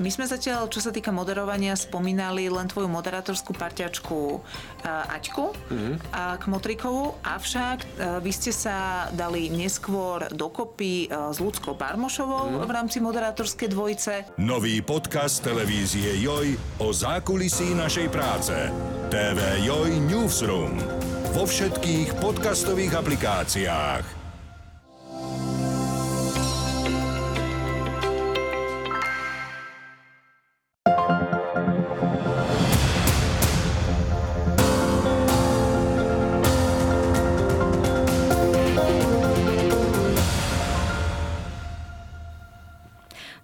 My sme zatiaľ, čo sa týka moderovania, spomínali len tvoju moderátorskú parťačku Aťku mm-hmm. k Motrikovu, avšak vy ste sa dali neskôr dokopy s Ľudskou Barmošovou mm-hmm. v rámci moderátorskej dvojice. Nový podcast televízie Joj o zákulisí našej práce. TV Joj Newsroom. Vo všetkých podcastových aplikáciách.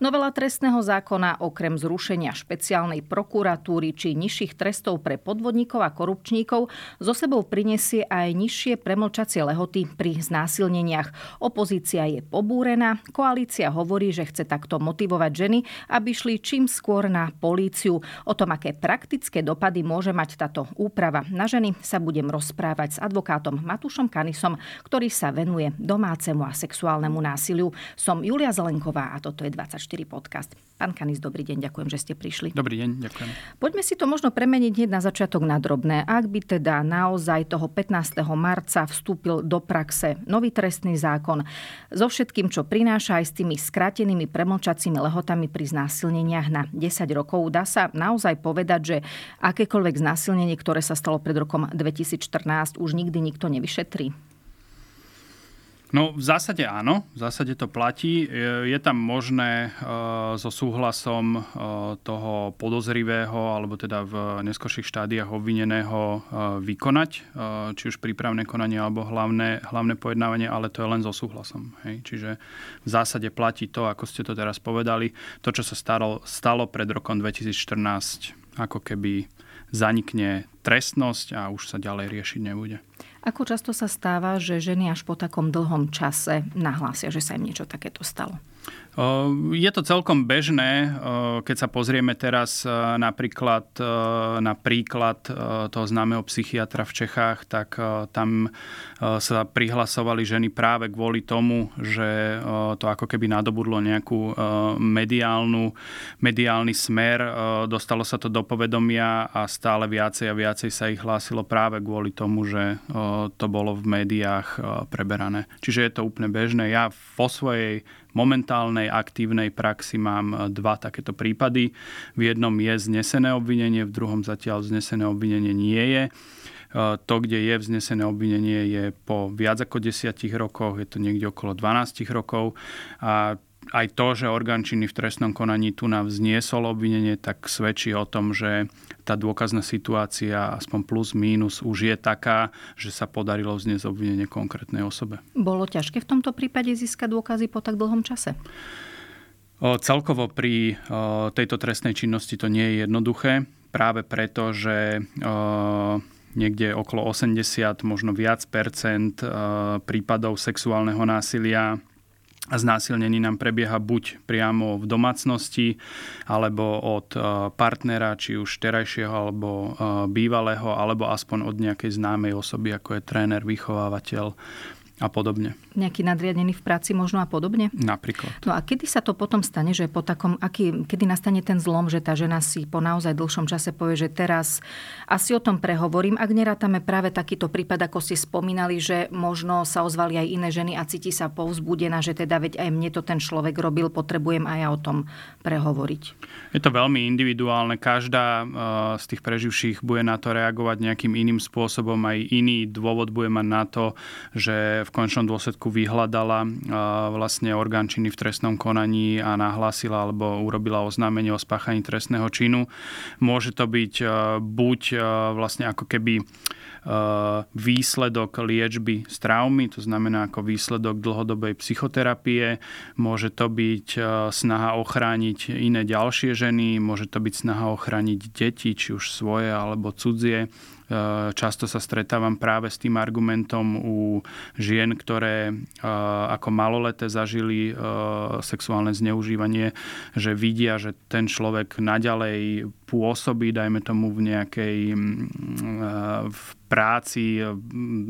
Novela trestného zákona okrem zrušenia špeciálnej prokuratúry či nižších trestov pre podvodníkov a korupčníkov zo sebou prinesie aj nižšie premlčacie lehoty pri znásilneniach. Opozícia je pobúrená, koalícia hovorí, že chce takto motivovať ženy, aby šli čím skôr na políciu. O tom, aké praktické dopady môže mať táto úprava na ženy, sa budem rozprávať s advokátom Matúšom Kanisom, ktorý sa venuje domácemu a sexuálnemu násiliu. Som Julia Zelenková a toto je 24 podcast. Pán Kanis, dobrý deň, ďakujem, že ste prišli. Dobrý deň, ďakujem. Poďme si to možno premeniť hneď na začiatok na drobné. Ak by teda naozaj toho 15. marca vstúpil do praxe nový trestný zákon so všetkým, čo prináša aj s tými skrátenými premlčacími lehotami pri znásilneniach na 10 rokov, dá sa naozaj povedať, že akékoľvek znásilnenie, ktoré sa stalo pred rokom 2014, už nikdy nikto nevyšetrí? No v zásade áno, v zásade to platí. Je tam možné e, so súhlasom e, toho podozrivého alebo teda v neskôrších štádiách obvineného e, vykonať, či už prípravné konanie alebo hlavné, hlavné pojednávanie, ale to je len so súhlasom. Hej. Čiže v zásade platí to, ako ste to teraz povedali, to, čo sa stalo, stalo pred rokom 2014, ako keby zanikne trestnosť a už sa ďalej riešiť nebude. Ako často sa stáva, že ženy až po takom dlhom čase nahlásia, že sa im niečo takéto stalo? Je to celkom bežné, keď sa pozrieme teraz napríklad na príklad toho známeho psychiatra v Čechách, tak tam sa prihlasovali ženy práve kvôli tomu, že to ako keby nadobudlo nejakú mediálnu, mediálny smer. Dostalo sa to do povedomia a stále viacej a viacej sa ich hlásilo práve kvôli tomu, že to bolo v médiách preberané. Čiže je to úplne bežné. Ja vo svojej momentálnej aktívnej praxi mám e, dva takéto prípady. V jednom je znesené obvinenie, v druhom zatiaľ znesené obvinenie nie je. E, to, kde je vznesené obvinenie, je po viac ako desiatich rokoch, je to niekde okolo 12 rokov. A aj to, že orgán činný v trestnom konaní tu nám vzniesol obvinenie, tak svedčí o tom, že tá dôkazná situácia, aspoň plus mínus, už je taká, že sa podarilo vzniesť obvinenie konkrétnej osobe. Bolo ťažké v tomto prípade získať dôkazy po tak dlhom čase? O, celkovo pri o, tejto trestnej činnosti to nie je jednoduché, práve preto, že o, niekde okolo 80, možno viac percent prípadov sexuálneho násilia a znásilnení nám prebieha buď priamo v domácnosti, alebo od e, partnera, či už terajšieho, alebo e, bývalého, alebo aspoň od nejakej známej osoby, ako je tréner, vychovávateľ a podobne. Nejaký nadriadený v práci možno a podobne? Napríklad. No a kedy sa to potom stane, že po takom, aký, kedy nastane ten zlom, že tá žena si po naozaj dlhšom čase povie, že teraz asi o tom prehovorím, ak nerátame práve takýto prípad, ako ste spomínali, že možno sa ozvali aj iné ženy a cíti sa povzbudená, že teda veď aj mne to ten človek robil, potrebujem aj ja o tom prehovoriť. Je to veľmi individuálne. Každá eh, z tých preživších bude na to reagovať nejakým iným spôsobom. Aj iný dôvod bude mať na to, že v končnom dôsledku vyhľadala vlastne orgán činy v trestnom konaní a nahlásila alebo urobila oznámenie o spáchaní trestného činu. Môže to byť buď vlastne ako keby výsledok liečby z traumy, to znamená ako výsledok dlhodobej psychoterapie. Môže to byť snaha ochrániť iné ďalšie ženy, môže to byť snaha ochrániť deti, či už svoje alebo cudzie Eh, často sa stretávam práve s tým argumentom u žien, ktoré eh, ako maloleté zažili eh, sexuálne zneužívanie, že vidia, že ten človek naďalej pôsobí, dajme tomu v nejakej v práci,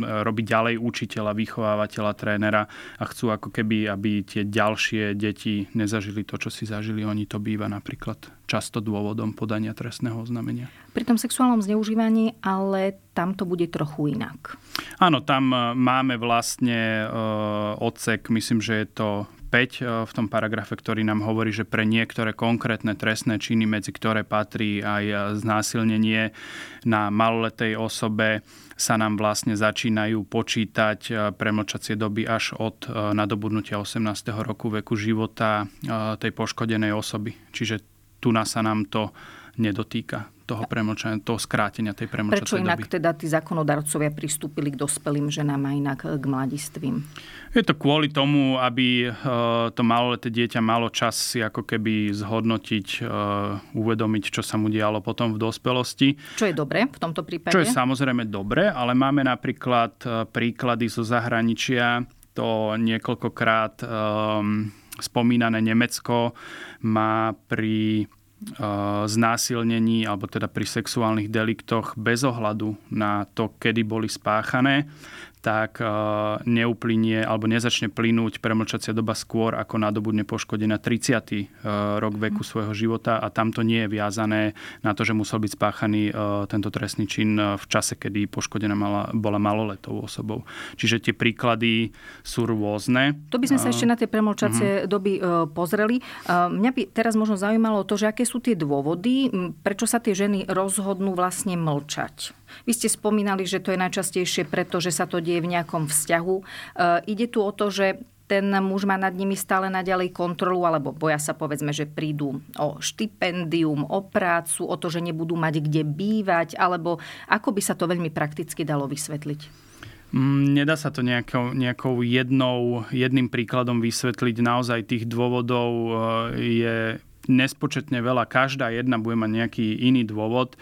robiť ďalej učiteľa, vychovávateľa, trénera a chcú ako keby, aby tie ďalšie deti nezažili to, čo si zažili oni. To býva napríklad často dôvodom podania trestného oznámenia. Pri tom sexuálnom zneužívaní, ale tam to bude trochu inak. Áno, tam máme vlastne odsek, myslím, že je to 5 eh, v tom paragrafe, ktorý nám hovorí, že pre niektoré konkrétne trestné činy, medzi ktoré patrí aj znásilnenie na maloletej osobe, sa nám vlastne začínajú počítať premlčacie doby až od nadobudnutia 18. roku veku života tej poškodenej osoby. Čiže tu sa nám to nedotýka toho premlčania, toho skrátenia tej premlčacej Prečo inak doby. teda tí zákonodarcovia pristúpili k dospelým ženám a inak k mladistvím? Je to kvôli tomu, aby e, to maloleté dieťa malo čas si ako keby zhodnotiť, e, uvedomiť, čo sa mu dialo potom v dospelosti. Čo je dobre v tomto prípade? Čo je samozrejme dobre, ale máme napríklad príklady zo zahraničia, to niekoľkokrát um, spomínané Nemecko má pri znásilnení alebo teda pri sexuálnych deliktoch bez ohľadu na to, kedy boli spáchané, tak e, neuplynie alebo nezačne plynúť premlčacia doba skôr, ako nadobudne poškodená 30. E, rok veku svojho života a tamto nie je viazané na to, že musel byť spáchaný e, tento trestný čin v čase, kedy poškodená mala, bola maloletou osobou. Čiže tie príklady sú rôzne. To by sme sa ešte na tie premlčacie uh-huh. doby pozreli. Mňa by teraz možno zaujímalo to, že aké sú tie dôvody, prečo sa tie ženy rozhodnú vlastne mlčať. Vy ste spomínali, že to je najčastejšie preto, že sa to deje v nejakom vzťahu. E, ide tu o to, že ten muž má nad nimi stále naďalej kontrolu, alebo boja sa povedzme, že prídu o štipendium, o prácu, o to, že nebudú mať kde bývať, alebo ako by sa to veľmi prakticky dalo vysvetliť? Mm, nedá sa to nejakou, nejakou jednou, jedným príkladom vysvetliť. Naozaj tých dôvodov e, je nespočetne veľa. Každá jedna bude mať nejaký iný dôvod.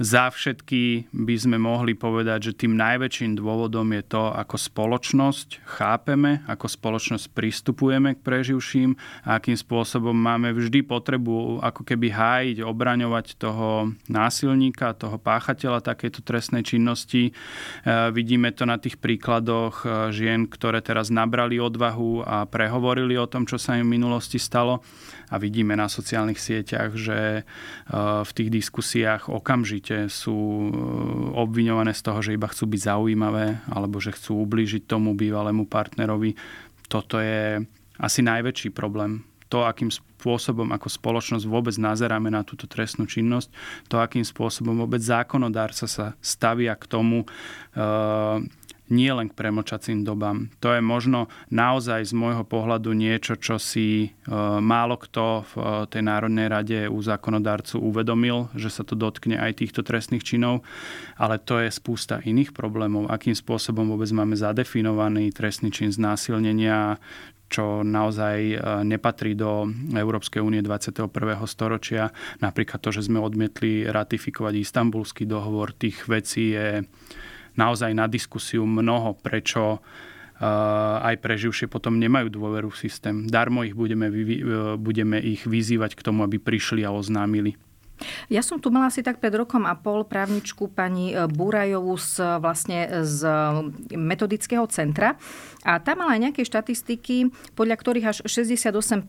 Za všetky by sme mohli povedať, že tým najväčším dôvodom je to, ako spoločnosť chápeme, ako spoločnosť pristupujeme k preživším a akým spôsobom máme vždy potrebu ako keby hájiť, obraňovať toho násilníka, toho páchateľa takéto trestnej činnosti. E, vidíme to na tých príkladoch e, žien, ktoré teraz nabrali odvahu a prehovorili o tom, čo sa im v minulosti stalo a vidíme na sociálnych sieťach, že e, v tých diskusiách okamžite sú e, obviňované z toho, že iba chcú byť zaujímavé alebo že chcú ublížiť tomu bývalému partnerovi. Toto je asi najväčší problém to, akým spôsobom ako spoločnosť vôbec nazeráme na túto trestnú činnosť, to, akým spôsobom vôbec zákonodárca sa stavia k tomu, e, nie len k premlčacím dobám. To je možno naozaj z môjho pohľadu niečo, čo si e, málo kto v e, tej Národnej rade u zákonodárcu uvedomil, že sa to dotkne aj týchto trestných činov, ale to je spústa iných problémov. Akým spôsobom vôbec máme zadefinovaný trestný čin znásilnenia, čo naozaj e, nepatrí do Európskej únie 21. storočia. Napríklad to, že sme odmietli ratifikovať istambulský dohovor, tých vecí je naozaj na diskusiu mnoho, prečo eh, aj preživšie potom nemajú dôveru v systém. Darmo ich budeme, eh, budeme ich vyzývať k tomu, aby prišli a oznámili. Ja som tu mala asi tak pred rokom a pol právničku pani e, Burajovú z, vlastne z metodického centra. A tam mala aj nejaké štatistiky, podľa ktorých až 68%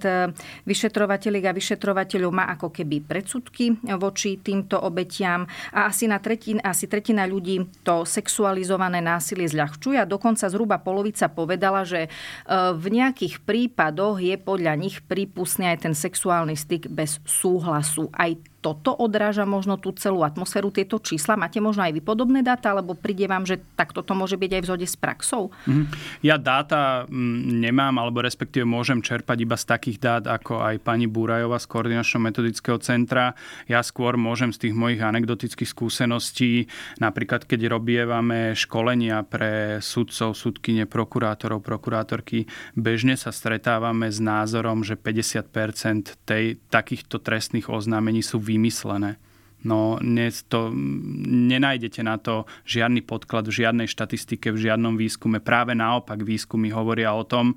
e, vyšetrovateľiek a vyšetrovateľov má ako keby predsudky voči týmto obetiam. A asi, na tretin, asi tretina ľudí to sexualizované násilie zľahčuje. A dokonca zhruba polovica povedala, že e, v nejakých prípadoch je podľa nich prípustný aj ten sexuálny styk bez súhlasu. Aj aj toto odráža možno tú celú atmosféru, tieto čísla? Máte možno aj vy podobné dáta, alebo príde vám, že takto to môže byť aj v zhode s praxou? Mhm. Ja dáta mm, nemám, alebo respektíve môžem čerpať iba z takých dát, ako aj pani Búrajova z Koordinačno-metodického centra. Ja skôr môžem z tých mojich anekdotických skúseností, napríklad keď robievame školenia pre sudcov, sudkyne, prokurátorov, prokurátorky, bežne sa stretávame s názorom, že 50% tej, takýchto trestných oznámení sú vymyslené. No, dnes to, nenájdete na to žiadny podklad v žiadnej štatistike, v žiadnom výskume. Práve naopak výskumy hovoria o tom, e,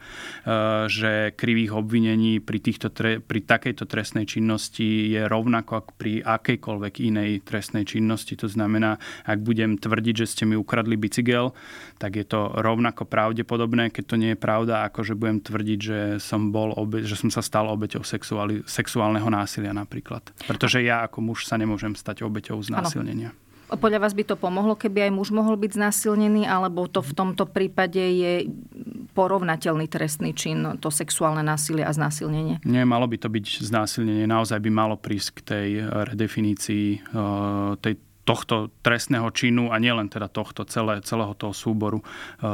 že krivých obvinení pri, týchto, pri takejto trestnej činnosti je rovnako ako pri akejkoľvek inej trestnej činnosti. To znamená, ak budem tvrdiť, že ste mi ukradli bicykel, tak je to rovnako pravdepodobné, keď to nie je pravda, ako že budem tvrdiť, že som, bol obe, že som sa stal obeťou sexuálneho násilia napríklad. Pretože ja ako muž sa nemôžem môžem stať obeťou znásilnenia. Ano. Podľa vás by to pomohlo, keby aj muž mohol byť znásilnený, alebo to v tomto prípade je porovnateľný trestný čin, to sexuálne násilie a znásilnenie? Nie, malo by to byť znásilnenie. Naozaj by malo prísť k tej redefinícii eh, tej tohto trestného činu a nielen teda tohto celé, celého toho súboru e,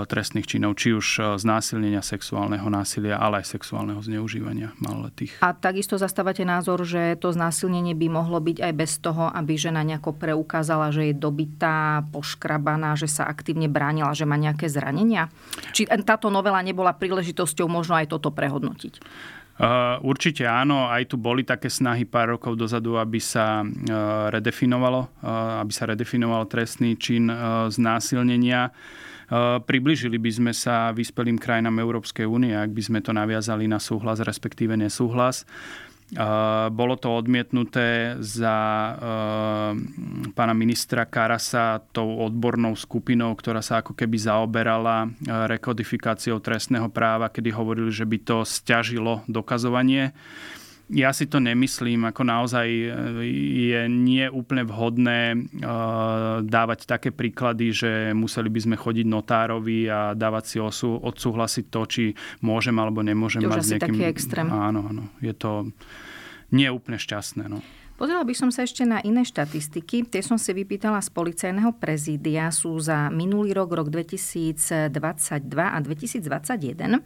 trestných činov, či už e, znásilnenia sexuálneho násilia, ale aj sexuálneho zneužívania maloletých. A takisto zastávate názor, že to znásilnenie by mohlo byť aj bez toho, aby žena nejako preukázala, že je dobitá, poškrabaná, že sa aktívne bránila, že má nejaké zranenia? Či táto novela nebola príležitosťou možno aj toto prehodnotiť? Uh, určite áno, aj tu boli také snahy pár rokov dozadu, aby sa uh, redefinovalo, uh, aby sa redefinoval trestný čin znásilnenia. Približili by sme sa vyspelým krajinám Európskej únie, ak by sme to naviazali na súhlas, respektíve nesúhlas. Bolo to odmietnuté za pána ministra Karasa tou odbornou skupinou, ktorá sa ako keby zaoberala rekodifikáciou trestného práva, kedy hovorili, že by to stiažilo dokazovanie ja si to nemyslím, ako naozaj e, je nie úplne vhodné e, dávať také príklady, že museli by sme chodiť notárovi a dávať si osu, odsúhlasiť to, či môžem alebo nemôžem to mať s nejakým... taký extrém. Áno, áno. Je to nie úplne šťastné. No. Pozrela by som sa ešte na iné štatistiky. Tie som si vypýtala z policajného prezídia. Sú za minulý rok, rok 2022 a 2021.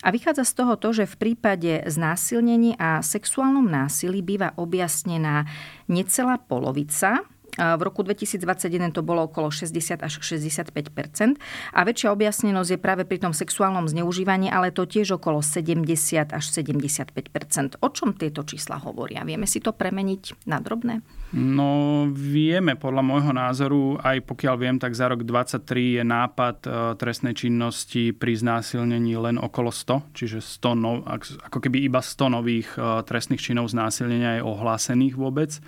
A vychádza z toho to, že v prípade znásilnení a sexuálnom násilí býva objasnená necelá polovica v roku 2021 to bolo okolo 60 až 65% a väčšia objasnenosť je práve pri tom sexuálnom zneužívaní, ale to tiež okolo 70 až 75% O čom tieto čísla hovoria? Vieme si to premeniť na drobné? No vieme, podľa môjho názoru, aj pokiaľ viem, tak za rok 2023 je nápad e, trestnej činnosti pri znásilnení len okolo 100, čiže 100 no, ako keby iba 100 nových e, trestných činov znásilnenia je ohlásených vôbec. E,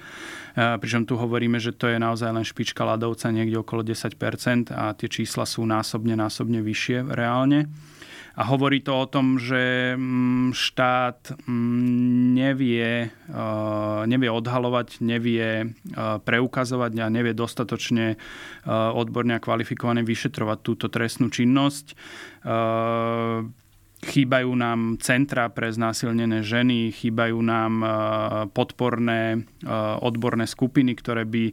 pričom tu hovoríme, že to je naozaj len špička ľadovca niekde okolo 10% a tie čísla sú násobne, násobne vyššie reálne. A hovorí to o tom, že mm, štát mm, nevie, e, nevie odhalovať, nevie e, preukazovať a nevie dostatočne odborne a kvalifikovane vyšetrovať túto trestnú činnosť Chýbajú nám centra pre znásilnené ženy, chýbajú nám e, podporné e, odborné skupiny, ktoré by e,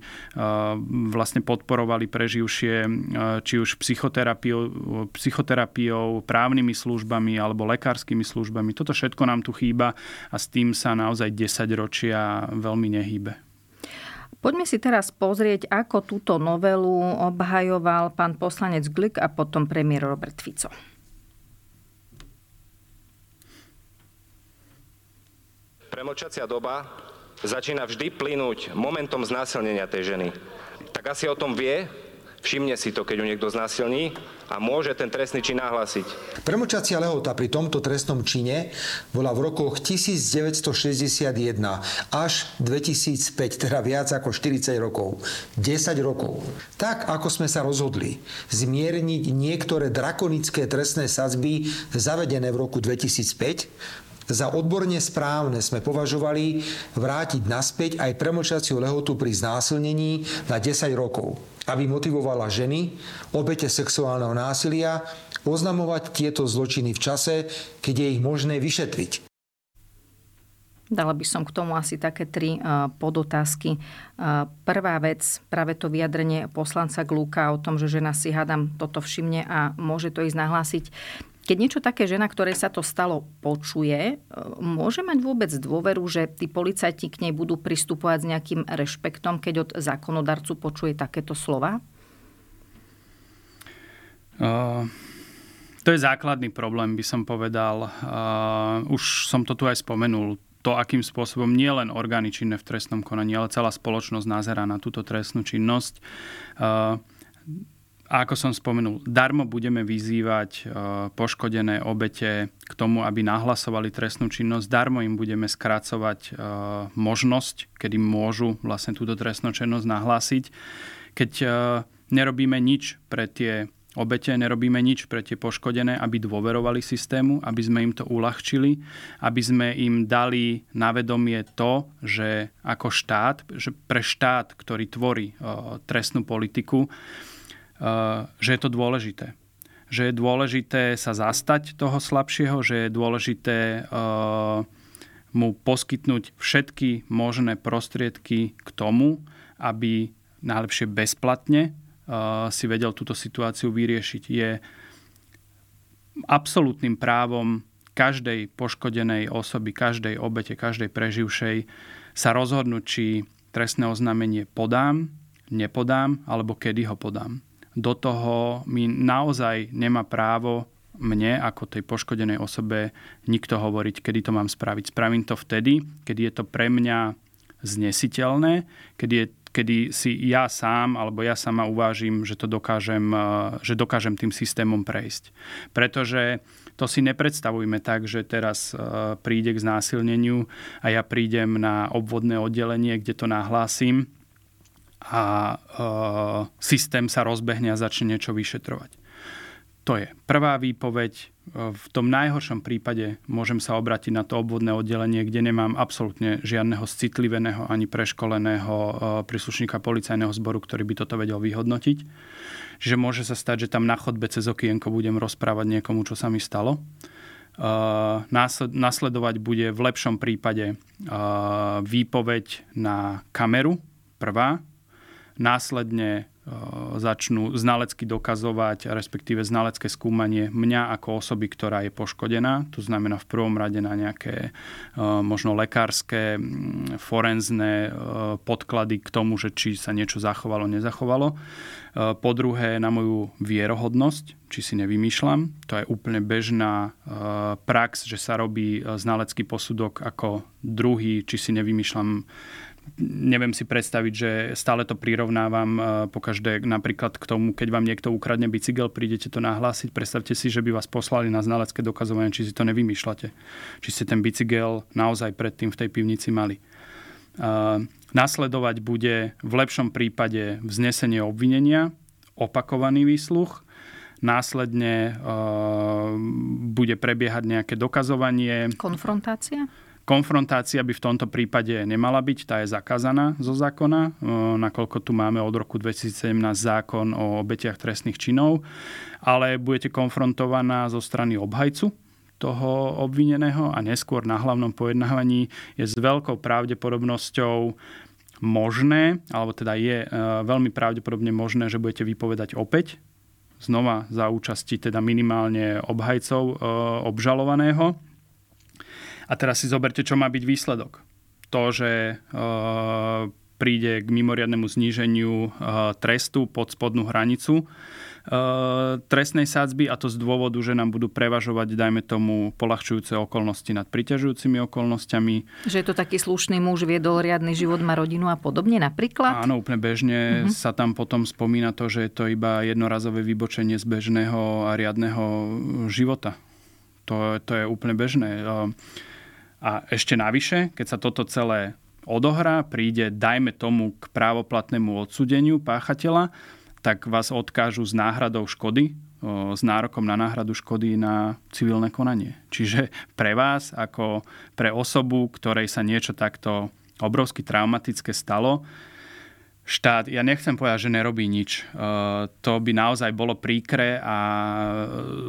vlastne podporovali preživšie či už psychoterapiou, psychoterapiou, právnymi službami alebo lekárskymi službami. Toto všetko nám tu chýba a s tým sa naozaj 10 ročia veľmi nehýbe. Poďme si teraz pozrieť, ako túto novelu obhajoval pán poslanec Glik a potom premiér Robert Fico. Premlčacia doba začína vždy plynúť momentom znásilnenia tej ženy. Tak asi o tom vie, všimne si to, keď ju niekto znásilní a môže ten trestný čin nahlásiť. Premlčacia lehota pri tomto trestnom čine bola v rokoch 1961 až 2005, teda viac ako 40 rokov. 10 rokov. Tak, ako sme sa rozhodli zmierniť niektoré drakonické trestné sadzby zavedené v roku 2005, za odborne správne sme považovali vrátiť naspäť aj premlčaciu lehotu pri znásilnení na 10 rokov, aby motivovala ženy, obete sexuálneho násilia, oznamovať tieto zločiny v čase, keď je ich možné vyšetriť. Dala by som k tomu asi také tri podotázky. Prvá vec, práve to vyjadrenie poslanca Glúka o tom, že žena si hádam toto všimne a môže to ísť nahlásiť. Keď niečo také žena, ktorej sa to stalo, počuje, e, môže mať vôbec dôveru, že tí policajti k nej budú pristupovať s nejakým rešpektom, keď od zákonodarcu počuje takéto slova? Uh, to je základný problém, by som povedal. Uh, už som to tu aj spomenul to, akým spôsobom nie len orgány činné v trestnom konaní, ale celá spoločnosť nazerá na túto trestnú činnosť. A ako som spomenul, darmo budeme vyzývať poškodené obete k tomu, aby nahlasovali trestnú činnosť. Darmo im budeme skracovať možnosť, kedy môžu vlastne túto trestnú činnosť nahlásiť. Keď nerobíme nič pre tie obete, nerobíme nič pre tie poškodené, aby dôverovali systému, aby sme im to uľahčili, aby sme im dali na vedomie to, že ako štát, že pre štát, ktorý tvorí trestnú politiku, že je to dôležité. Že je dôležité sa zastať toho slabšieho, že je dôležité uh, mu poskytnúť všetky možné prostriedky k tomu, aby najlepšie bezplatne si vedel túto situáciu vyriešiť. Je absolútnym právom každej poškodenej osoby, každej obete, každej preživšej sa rozhodnúť, či trestné oznámenie podám, nepodám, alebo kedy ho podám. Do toho mi naozaj nemá právo mne, ako tej poškodenej osobe, nikto hovoriť, kedy to mám spraviť. Spravím to vtedy, kedy je to pre mňa znesiteľné, kedy je kedy si ja sám alebo ja sama uvážim, že to dokážem, e, že dokážem tým systémom prejsť. Pretože to si nepredstavujme tak, že teraz e, príde k znásilneniu a ja prídem na obvodné oddelenie, kde to nahlásim a e, systém sa rozbehne a začne niečo vyšetrovať. To je prvá výpoveď. V tom najhoršom prípade môžem sa obratiť na to obvodné oddelenie, kde nemám absolútne žiadneho citliveného ani preškoleného e, príslušníka policajného zboru, ktorý by toto vedel vyhodnotiť. Čiže môže sa stať, že tam na chodbe cez okienko budem rozprávať niekomu, čo sa mi stalo. E, nasledovať bude v lepšom prípade e, výpoveď na kameru, prvá. Následne začnú znalecky dokazovať, respektíve znalecké skúmanie mňa ako osoby, ktorá je poškodená. To znamená v prvom rade na nejaké možno lekárske, forenzné podklady k tomu, že či sa niečo zachovalo, nezachovalo. Po druhé na moju vierohodnosť, či si nevymýšľam. To je úplne bežná prax, že sa robí znalecký posudok ako druhý, či si nevymýšľam neviem si predstaviť, že stále to prirovnávam e, po každé napríklad k tomu, keď vám niekto ukradne bicykel, prídete to nahlásiť, predstavte si, že by vás poslali na znalecké dokazovanie, či si to nevymýšľate. Či ste ten bicykel naozaj predtým v tej pivnici mali. Uh, nasledovať bude v lepšom prípade vznesenie obvinenia, opakovaný výsluch, následne uh, bude prebiehať nejaké dokazovanie. Konfrontácia? Konfrontácia by v tomto prípade nemala byť, tá je zakázaná zo zákona, nakoľko tu máme od roku 2017 zákon o obetiach trestných činov, ale budete konfrontovaná zo strany obhajcu toho obvineného a neskôr na hlavnom pojednávaní je s veľkou pravdepodobnosťou možné, alebo teda je e, veľmi pravdepodobne možné, že budete vypovedať opäť znova za účasti teda minimálne obhajcov e, obžalovaného a teraz si zoberte, čo má byť výsledok. To, že uh, príde k mimoriadnemu zníženiu uh, trestu pod spodnú hranicu uh, trestnej sádzby a to z dôvodu, že nám budú prevažovať, dajme tomu, polahčujúce okolnosti nad priťažujúcimi okolnostiami. Že je to taký slušný muž, viedol riadny život, má rodinu a podobne napríklad? Áno, úplne bežne uh-huh. sa tam potom spomína to, že je to iba jednorazové vybočenie z bežného a riadneho života. To, to je úplne bežné. Uh, a ešte navyše, keď sa toto celé odohrá, príde, dajme tomu, k právoplatnému odsudeniu páchateľa, tak vás odkážu s náhradou škody, s nárokom na náhradu škody na civilné konanie. Čiže pre vás, ako pre osobu, ktorej sa niečo takto obrovsky traumatické stalo, štát, ja nechcem povedať, že nerobí nič. E, to by naozaj bolo príkre a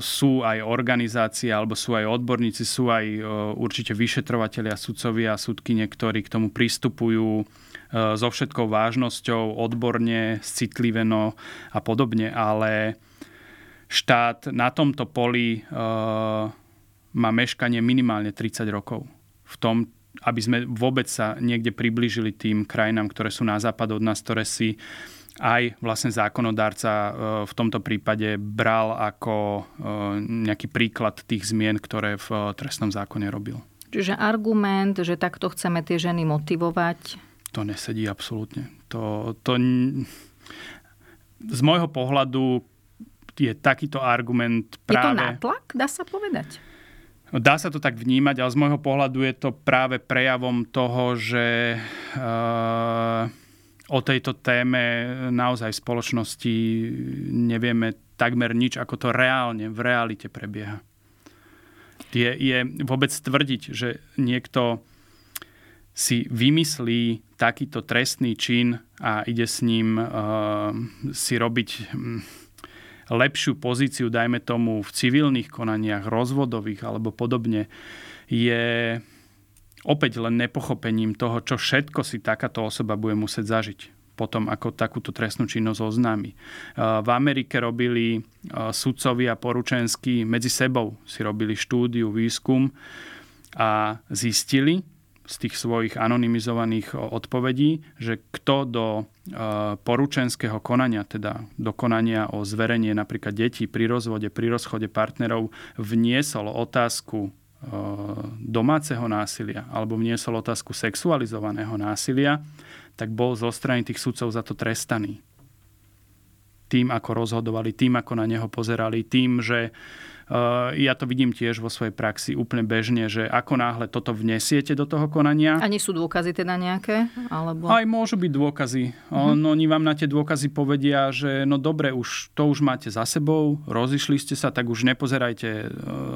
sú aj organizácie, alebo sú aj odborníci, sú aj e, určite vyšetrovateľia, sudcovia a sudky, ktorí k tomu pristupujú e, so všetkou vážnosťou, odborne, citliveno a podobne, ale štát na tomto poli má meškanie minimálne 30 rokov. V tom, aby sme vôbec sa niekde priblížili tým krajinám, ktoré sú na západ od nás, ktoré si aj vlastne zákonodárca e, v tomto prípade bral ako e, nejaký príklad tých zmien, ktoré v e, trestnom zákone robil. Čiže argument, že takto chceme tie ženy motivovať... To nesedí absolútne. To, to, z môjho pohľadu je takýto argument práve... Je to nátlak, dá sa povedať? Dá sa to tak vnímať, ale z môjho pohľadu je to práve prejavom toho, že uh, o tejto téme naozaj v spoločnosti nevieme takmer nič, ako to reálne, v realite prebieha. Je, je vôbec tvrdiť, že niekto si vymyslí takýto trestný čin a ide s ním uh, si robiť hm, lepšiu pozíciu, dajme tomu, v civilných konaniach, rozvodových alebo podobne, je opäť len nepochopením toho, čo všetko si takáto osoba bude musieť zažiť potom, ako takúto trestnú činnosť oznámi. V Amerike robili sudcovia poručenskí medzi sebou, si robili štúdiu, výskum a zistili, z tých svojich anonymizovaných odpovedí, že kto do e, poručenského konania, teda do konania o zverenie napríklad detí pri rozvode, pri rozchode partnerov, vniesol otázku e, domáceho násilia alebo vniesol otázku sexualizovaného násilia, tak bol zo strany tých sudcov za to trestaný. Tým, ako rozhodovali, tým, ako na neho pozerali, tým, že Eh, ja to vidím tiež vo svojej praxi úplne bežne, že ako náhle toto vnesiete do toho konania... A nie sú dôkazy teda nejaké? Alebo... Aj môžu byť dôkazy. Uh-huh. No, oni vám na tie dôkazy povedia, že no dobre, už to už máte za sebou, rozišli ste sa, tak už nepozerajte eh,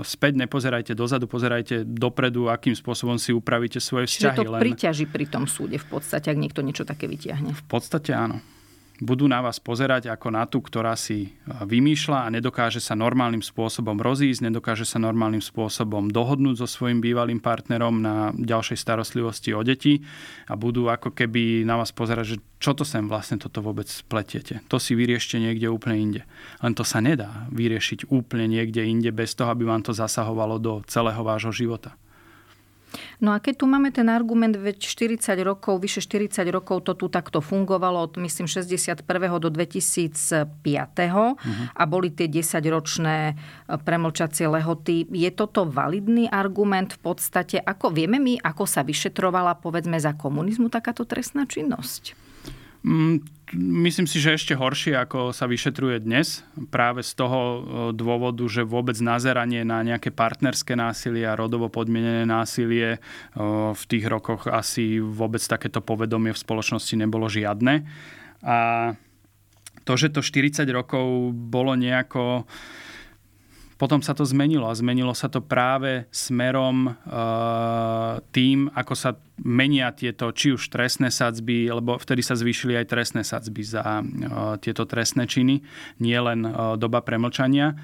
späť, nepozerajte dozadu, pozerajte dopredu, akým spôsobom si upravíte svoje vzťahy. Čiže to priťaží pri tom súde v podstate, ak niekto niečo také vytiahne. V podstate áno budú na vás pozerať ako na tú, ktorá si e, vymýšľa a nedokáže sa normálnym spôsobom rozísť, nedokáže sa normálnym spôsobom dohodnúť so svojím bývalým partnerom na ďalšej starostlivosti o deti a budú ako keby na vás pozerať, že čo to sem vlastne toto vôbec pletiete. To si vyriešte niekde úplne inde. Len to sa nedá vyriešiť úplne niekde inde bez toho, aby vám to zasahovalo do celého vášho života. No a keď tu máme ten argument, veď 40 rokov, vyše 40 rokov to tu takto fungovalo od myslím 61. do 2005. Uh-huh. a boli tie 10-ročné e, premlčacie lehoty. Je toto validný argument v podstate? Ako vieme my, ako sa vyšetrovala povedzme za komunizmu takáto trestná činnosť? Mm, myslím si, že ešte horšie, ako sa vyšetruje dnes. Práve z toho dôvodu, že vôbec nazeranie na nejaké partnerské násilie a rodovo podmienené násilie v tých rokoch asi vôbec takéto povedomie v spoločnosti nebolo žiadne. A to, že to 40 rokov bolo nejako potom sa to zmenilo a zmenilo sa to práve smerom uh, tým, ako sa menia tieto či už trestné sadzby, lebo vtedy sa zvýšili aj trestné sadzby za uh, tieto trestné činy, nie len uh, doba premlčania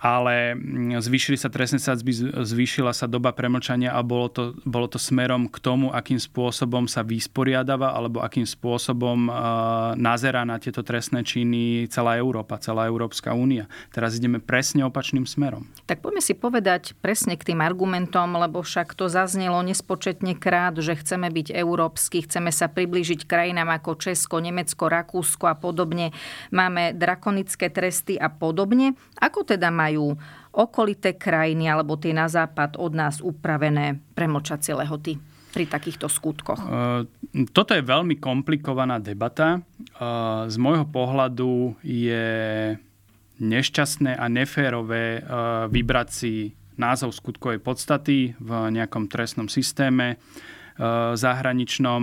ale mm, zvýšili sa trestné sadzby, zvýšila sa doba premlčania a bolo to, bolo to smerom k tomu, akým spôsobom sa vysporiadava alebo akým spôsobom uh, nazerá na tieto trestné činy celá Európa, celá Európska únia. Teraz ideme presne opačným smerom. Tak poďme si povedať presne k tým argumentom, lebo však to zaznelo nespočetne krát, že chceme byť európsky, chceme sa priblížiť krajinám ako Česko, Nemecko, Rakúsko a podobne. Máme drakonické tresty a podobne. Ako teda majú majú okolité krajiny alebo tie na západ od nás upravené premlčacie lehoty pri takýchto skutkoch? Toto je veľmi komplikovaná debata. Z môjho pohľadu je nešťastné a neférové vybrať si názov skutkovej podstaty v nejakom trestnom systéme zahraničnom,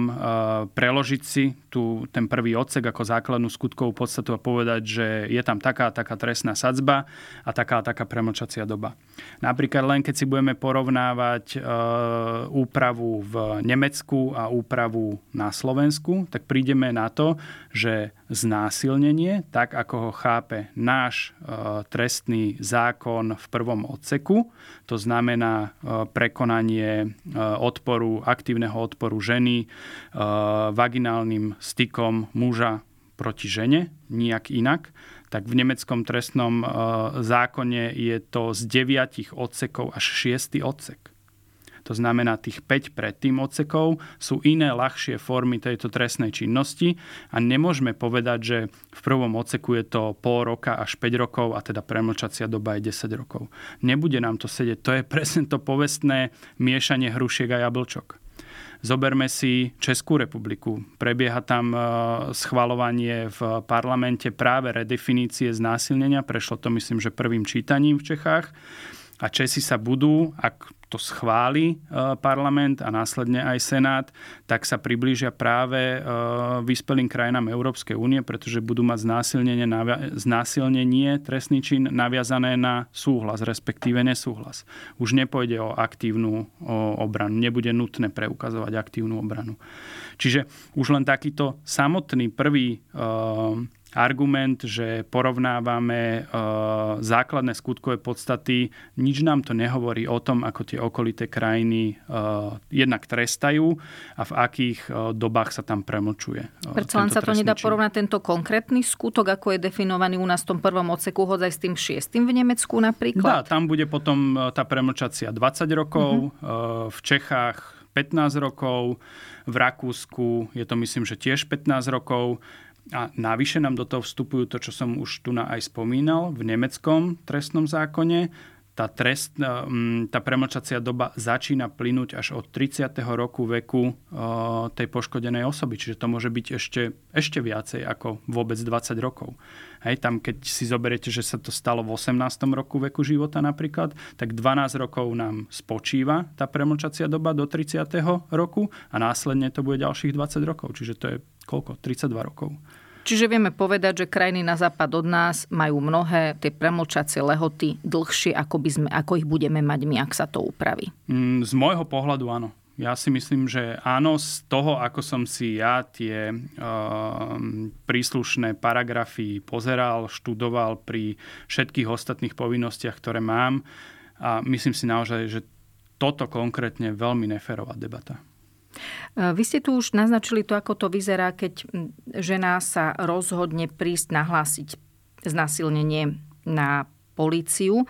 preložiť si tú, ten prvý odsek ako základnú skutkovú podstatu a povedať, že je tam taká taká trestná sadzba a taká taká premlčacia doba. Napríklad len keď si budeme porovnávať e, úpravu v Nemecku a úpravu na Slovensku, tak prídeme na to, že znásilnenie, tak ako ho chápe náš trestný zákon v prvom odseku, to znamená prekonanie odporu, aktívneho odporu ženy vaginálnym stykom muža proti žene, nijak inak, tak v nemeckom trestnom e, zákone je to z deviatich odsekov až šiestý odsek. To znamená, tých 5 predtým odsekov sú iné, ľahšie formy tejto trestnej činnosti a nemôžeme povedať, že v prvom odseku je to pol roka až 5 rokov a teda premlčacia doba je 10 rokov. Nebude nám to sedieť. To je presne to povestné miešanie hrušiek a jablčok. Zoberme si Českú republiku. Prebieha tam e, schvalovanie v parlamente práve redefinície znásilnenia. Prešlo to myslím, že prvým čítaním v Čechách. A Česi sa budú, ak to schváli e, parlament a následne aj Senát, tak sa priblížia práve e, vyspelým krajinám Európskej únie, pretože budú mať znásilnenie, znásilnenie trestný čin naviazané na súhlas, respektíve nesúhlas. Už nepôjde o aktívnu obranu, nebude nutné preukazovať aktívnu obranu. Čiže už len takýto samotný prvý e, argument, že porovnávame e, základné skutkové podstaty, nič nám to nehovorí o tom, ako tie okolité krajiny e, jednak trestajú a v akých e, dobách sa tam premlčuje. Prečo len sa to nedá porovnať tento konkrétny skutok, ako je definovaný u nás v tom prvom odseku, hodzaj s tým šiestým v Nemecku napríklad? Dá, tam bude potom tá premlčacia 20 rokov, uh-huh. v Čechách 15 rokov, v Rakúsku je to myslím, že tiež 15 rokov. A navyše nám do toho vstupujú to, čo som už tu na aj spomínal, v nemeckom trestnom zákone. Tá, trest, e, tá premlčacia doba začína plynúť až od 30. roku veku e, tej poškodenej osoby. Čiže to môže byť ešte, ešte viacej ako vôbec 20 rokov. Hej, tam keď si zoberiete, že sa to stalo v 18. roku veku života napríklad, tak 12 rokov nám spočíva tá premlčacia doba do 30. roku a následne to bude ďalších 20 rokov. Čiže to je koľko? 32 rokov. Čiže vieme povedať, že krajiny na západ od nás majú mnohé tie premlčacie lehoty dlhšie, ako, by sme, ako ich budeme mať my, ak sa to upraví. Mm, z môjho pohľadu áno. Ja si myslím, že áno, z toho, ako som si ja tie uh, príslušné paragrafy pozeral, študoval pri všetkých ostatných povinnostiach, ktoré mám, a myslím si naozaj, že toto konkrétne je veľmi neférová debata. E, vy ste tu už naznačili to, ako to vyzerá, keď žena sa rozhodne prísť nahlásiť znásilnenie na políciu.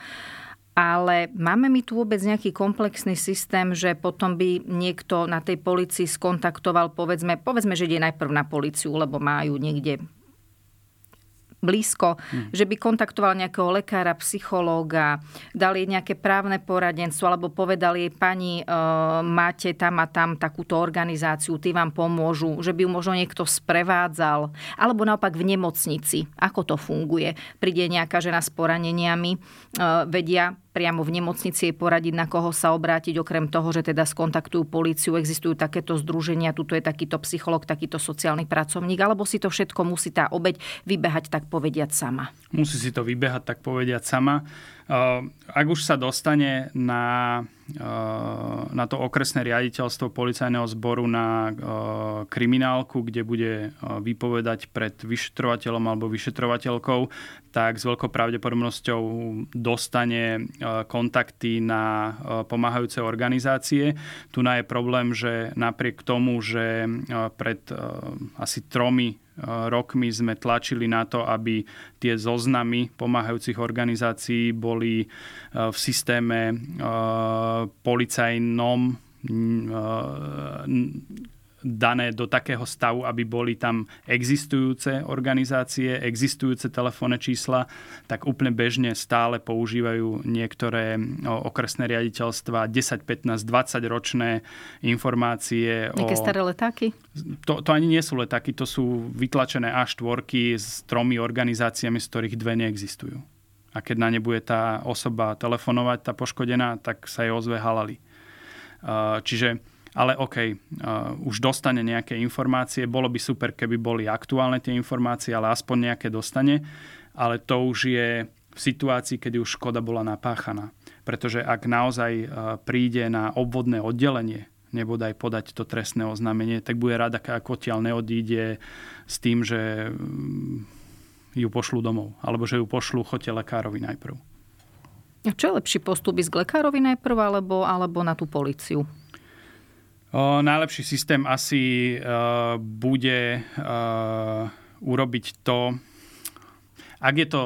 Ale máme mi tu vôbec nejaký komplexný systém, že potom by niekto na tej policii skontaktoval, povedzme, povedzme, že ide najprv na policiu, lebo majú niekde blízko, hmm. že by kontaktoval nejakého lekára, psychológa, dali nejaké právne poradenstvo alebo povedali jej pani, e, máte tam a tam takúto organizáciu, tí vám pomôžu, že by ju možno niekto sprevádzal, alebo naopak v nemocnici, ako to funguje. Príde nejaká žena s poraneniami, e, vedia, priamo v nemocnici poradiť, na koho sa obrátiť, okrem toho, že teda skontaktujú políciu, existujú takéto združenia, tuto je takýto psycholog, takýto sociálny pracovník, alebo si to všetko musí tá obeď vybehať, tak povediať sama. Musí si to vybehať, tak povediať sama. Ak už sa dostane na, na to okresné riaditeľstvo policajného zboru na kriminálku, kde bude vypovedať pred vyšetrovateľom alebo vyšetrovateľkou, tak s veľkou pravdepodobnosťou dostane kontakty na pomáhajúce organizácie. Tu je problém, že napriek tomu, že pred asi tromi rokmi sme tlačili na to, aby tie zoznamy pomáhajúcich organizácií boli e, v systéme e, policajnom dané do takého stavu, aby boli tam existujúce organizácie, existujúce telefónne čísla, tak úplne bežne stále používajú niektoré okresné riaditeľstva 10, 15, 20 ročné informácie. Nejaké o... staré letáky? To, to ani nie sú letáky, to sú vytlačené A4 s tromi organizáciami, z ktorých dve neexistujú. A keď na ne bude tá osoba telefonovať, tá poškodená, tak sa jej ozve halali. Čiže ale OK, uh, už dostane nejaké informácie. Bolo by super, keby boli aktuálne tie informácie, ale aspoň nejaké dostane. Ale to už je v situácii, kedy už škoda bola napáchaná. Pretože ak naozaj uh, príde na obvodné oddelenie, nebodaj podať to trestné oznámenie, tak bude rada, ako odtiaľ neodíde s tým, že mm, ju pošlu domov. Alebo že ju pošlu chote lekárovi najprv. A čo je lepší postup? Ísť k lekárovi najprv alebo, alebo na tú policiu? O, najlepší systém asi uh, bude uh, urobiť to, ak je to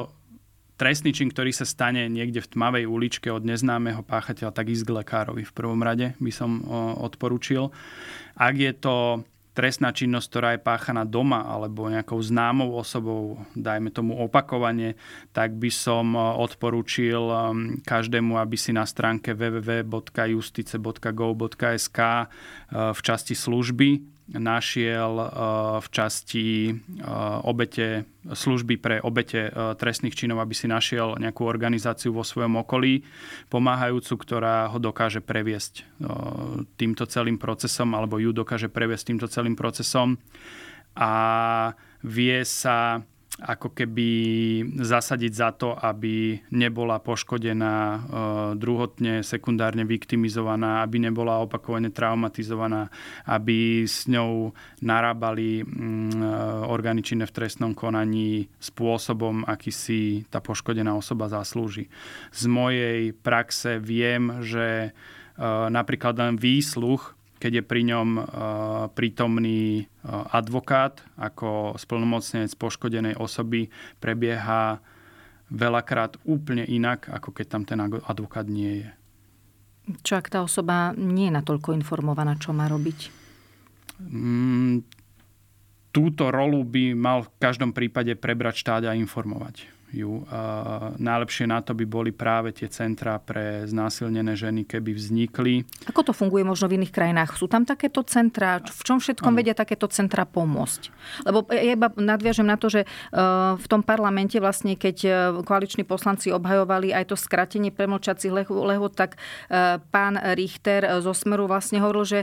trestný čin, ktorý sa stane niekde v tmavej uličke od neznámeho páchateľa, tak ísť k lekárovi v prvom rade by som odporučil. Ak je to trestná činnosť, ktorá je páchaná doma alebo nejakou známou osobou, dajme tomu opakovane, tak by som odporúčil um, každému, aby si na stránke www.justice.gov.sk uh, v časti služby našiel eh, v časti eh, obete, služby pre obete eh, trestných činov, aby si našiel nejakú organizáciu vo svojom okolí pomáhajúcu, ktorá ho dokáže previesť týmto celým procesom alebo ju dokáže previesť týmto celým procesom. A vie sa ako keby zasadiť za to, aby nebola poškodená e, druhotne, sekundárne viktimizovaná, aby nebola opakovane traumatizovaná, aby s ňou narábali mm, e, orgány činné v trestnom konaní spôsobom, aký si tá poškodená osoba zaslúži. Z mojej praxe viem, že e, napríklad len výsluch keď je pri ňom uh, prítomný uh, advokát ako splnomocnenec poškodenej osoby, prebieha veľakrát úplne inak, ako keď tam ten advokát nie je. Čo ak tá osoba nie je natoľko informovaná, čo má robiť? Mm, túto rolu by mal v každom prípade prebrať štát a informovať ju. Najlepšie na to by boli práve tie centrá pre znásilnené ženy, keby vznikli. Ako to funguje možno v iných krajinách? Sú tam takéto centrá? V čom všetkom ano. vedia takéto centrá pomôcť? Lebo ja iba nadviažem na to, že e, v tom parlamente vlastne, keď e, koaliční poslanci obhajovali aj to skratenie premlčacích lehot, tak e, pán Richter zo Smeru vlastne hovoril, že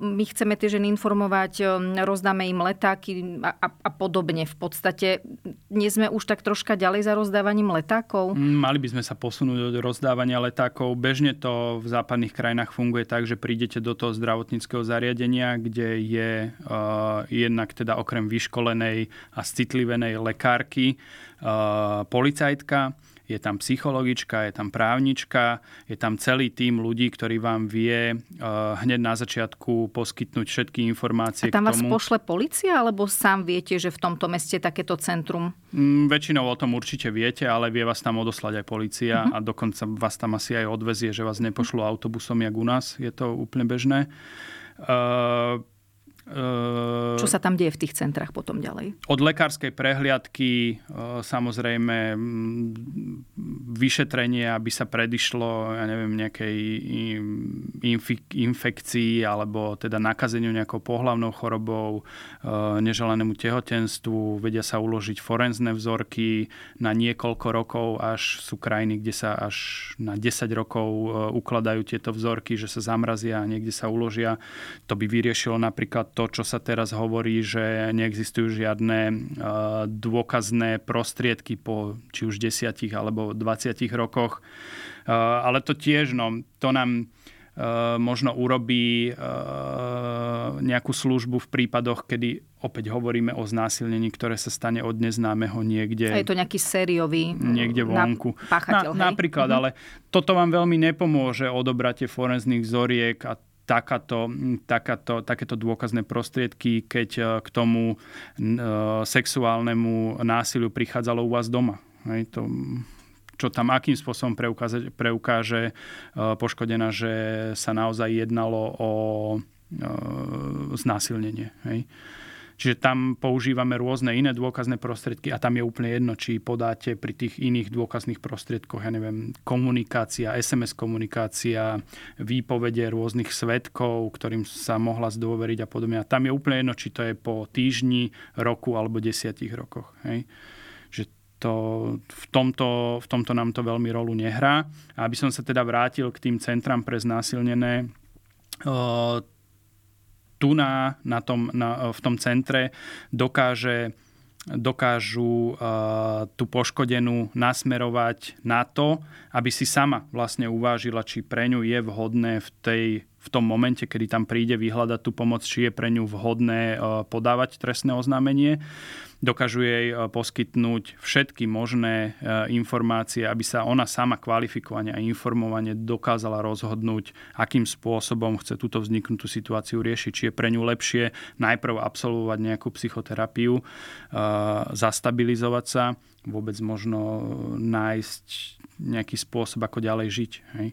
my chceme tie ženy informovať, rozdáme im letáky a, a, a podobne. V podstate nie sme už tak troška ďalej za rozdávaním letákov? Mm, mali by sme sa posunúť do rozdávania letákov. Bežne to v západných krajinách funguje tak, že prídete do toho zdravotníckého zariadenia, kde je uh, jednak teda okrem vyškolenej a citlivenej lekárky uh, policajtka, je tam psychologička, je tam právnička, je tam celý tým ľudí, ktorý vám vie uh, hneď na začiatku poskytnúť všetky informácie A tam vás pošle policia, alebo sám viete, že v tomto meste takéto centrum? Mm, väčšinou o tom určite viete, ale vie vás tam odoslať aj policia uh-huh. a dokonca vás tam asi aj odvezie, že vás nepošlú autobusom, jak u nás. Je to úplne bežné. Uh, Čo sa tam deje v tých centrách potom ďalej? Od lekárskej prehliadky samozrejme vyšetrenie, aby sa predišlo ja neviem, nejakej infekcii alebo teda nakazeniu nejakou pohlavnou chorobou, neželanému tehotenstvu. Vedia sa uložiť forenzné vzorky na niekoľko rokov, až sú krajiny, kde sa až na 10 rokov ukladajú tieto vzorky, že sa zamrazia a niekde sa uložia. To by vyriešilo napríklad to, čo sa teraz hovorí, že neexistujú žiadne e, dôkazné prostriedky po či už 10 alebo 20 rokoch. E, ale to tiež, no, to nám e, možno urobí nejakú službu v prípadoch, kedy opäť hovoríme o znásilnení, ktoré sa stane od neznámeho niekde. A je to nejaký sériový niekde vonku. Páchateľ, na, napríklad, uh-huh. ale toto vám veľmi nepomôže odobrate forenzných vzoriek a takáto, takáto, takéto dôkazné prostriedky, keď e, k tomu e, sexuálnemu násiliu prichádzalo u vás doma. Hej, to, čo tam akým spôsobom preukáže, preukáže poškodená, že sa naozaj jednalo o e, znásilnenie. Hej. Čiže tam používame rôzne iné dôkazné prostriedky a tam je úplne jedno, či podáte pri tých iných dôkazných prostriedkoch, ja neviem, komunikácia, SMS komunikácia, výpovede rôznych svetkov, ktorým sa mohla zdôveriť a podobne. A tam je úplne jedno, či to je po týždni, roku alebo desiatich rokoch. Hej. Že to, v, tomto, v tomto nám to veľmi rolu nehrá. A aby som sa teda vrátil k tým centram pre znásilnené, tu na, na tom, na, v tom centre dokáže dokážu uh, tú poškodenú nasmerovať na to, aby si sama vlastne uvážila, či pre ňu je vhodné v tej v tom momente, kedy tam príde vyhľadať tú pomoc, či je pre ňu vhodné podávať trestné oznámenie dokážu jej e, poskytnúť všetky možné e, informácie, aby sa ona sama kvalifikovane a informovane dokázala rozhodnúť, akým spôsobom chce túto vzniknutú situáciu riešiť. Či je pre ňu lepšie najprv absolvovať nejakú psychoterapiu, e, zastabilizovať sa, vôbec možno nájsť nejaký spôsob, ako ďalej žiť. Hej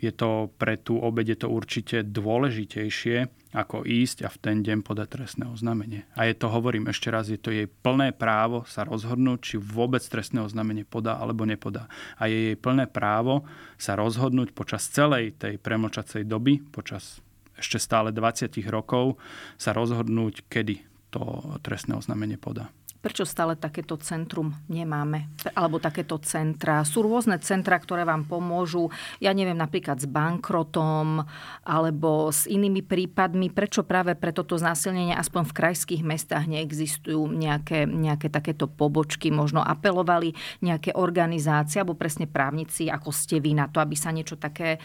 je to pre tú obed je to určite dôležitejšie, ako ísť a v ten deň podať trestné oznámenie. A je to, hovorím ešte raz, je to jej plné právo sa rozhodnúť, či vôbec trestné oznámenie podá alebo nepodá. A je jej plné právo sa rozhodnúť počas celej tej premlčacej doby, počas ešte stále 20 rokov, sa rozhodnúť, kedy to trestné oznámenie podá. Prečo stále takéto centrum nemáme? Alebo takéto centra? Sú rôzne centra, ktoré vám pomôžu, ja neviem, napríklad s bankrotom alebo s inými prípadmi. Prečo práve pre toto znásilnenie aspoň v krajských mestách neexistujú nejaké, nejaké takéto pobočky? Možno apelovali nejaké organizácie alebo presne právnici, ako ste vy na to, aby sa niečo také e,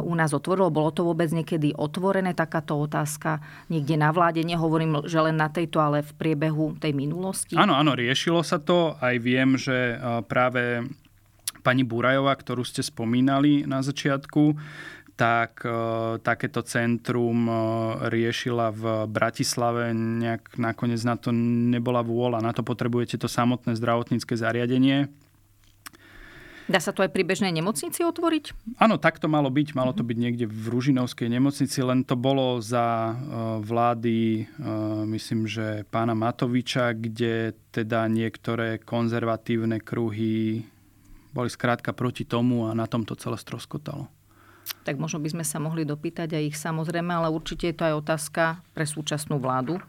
u nás otvorilo? Bolo to vôbec niekedy otvorené, takáto otázka niekde na vláde? Nehovorím, že len na tejto, ale v priebehu tej minulosti oblasti? Áno, áno, riešilo sa to. Aj viem, že práve pani Burajová, ktorú ste spomínali na začiatku, tak e, takéto centrum e, riešila v Bratislave. Nejak nakoniec na to nebola vôľa. Na to potrebujete to samotné zdravotnícke zariadenie Dá sa to aj pri bežnej nemocnici otvoriť? Áno, tak to malo byť. Malo to byť niekde v Ružinovskej nemocnici, len to bolo za e, vlády, e, myslím, že pána Matoviča, kde teda niektoré konzervatívne kruhy boli skrátka proti tomu a na tom to celé stroskotalo. Tak možno by sme sa mohli dopýtať aj ich samozrejme, ale určite je to aj otázka pre súčasnú vládu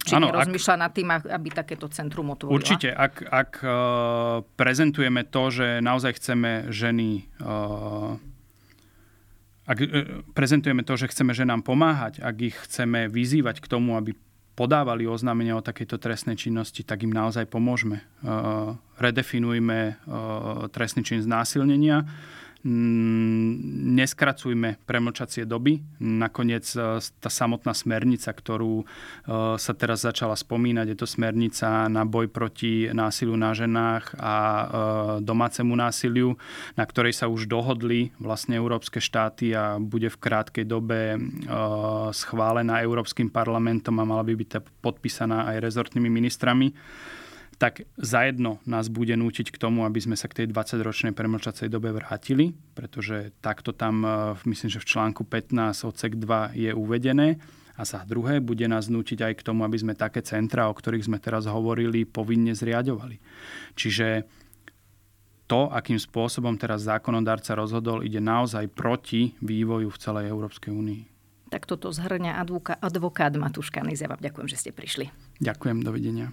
či ano, nerozmýšľa ak, nad tým, aby takéto centrum otvorila? Určite. Ak, ak uh, prezentujeme to, že naozaj chceme ženy uh, ak uh, prezentujeme to, že chceme ženám pomáhať, ak ich chceme vyzývať k tomu, aby podávali oznámenia o takejto trestnej činnosti, tak im naozaj pomôžeme. Uh, redefinujme uh, trestný čin znásilnenia neskracujme premlčacie doby. Nakoniec e, tá samotná smernica, ktorú e, sa teraz začala spomínať, je to smernica na boj proti násilu na ženách a e, domácemu násiliu, na ktorej sa už dohodli vlastne európske štáty a bude v krátkej dobe schválená Európskym parlamentom a mala by byť podpísaná aj rezortnými ministrami tak zajedno nás bude nútiť k tomu, aby sme sa k tej 20-ročnej premlčacej dobe vrátili, pretože takto tam, e, myslím, že v článku 15 odsek 2 je uvedené. A za druhé bude nás nútiť aj k tomu, aby sme také centra, o ktorých sme teraz hovorili, povinne zriadovali. Čiže to, akým spôsobom teraz zákonodárca rozhodol, ide naozaj proti vývoju v celej Európskej únii. Tak toto zhrňa advokát Matúš Kanizia. Ďakujem, že ste prišli. Ďakujem, dovidenia.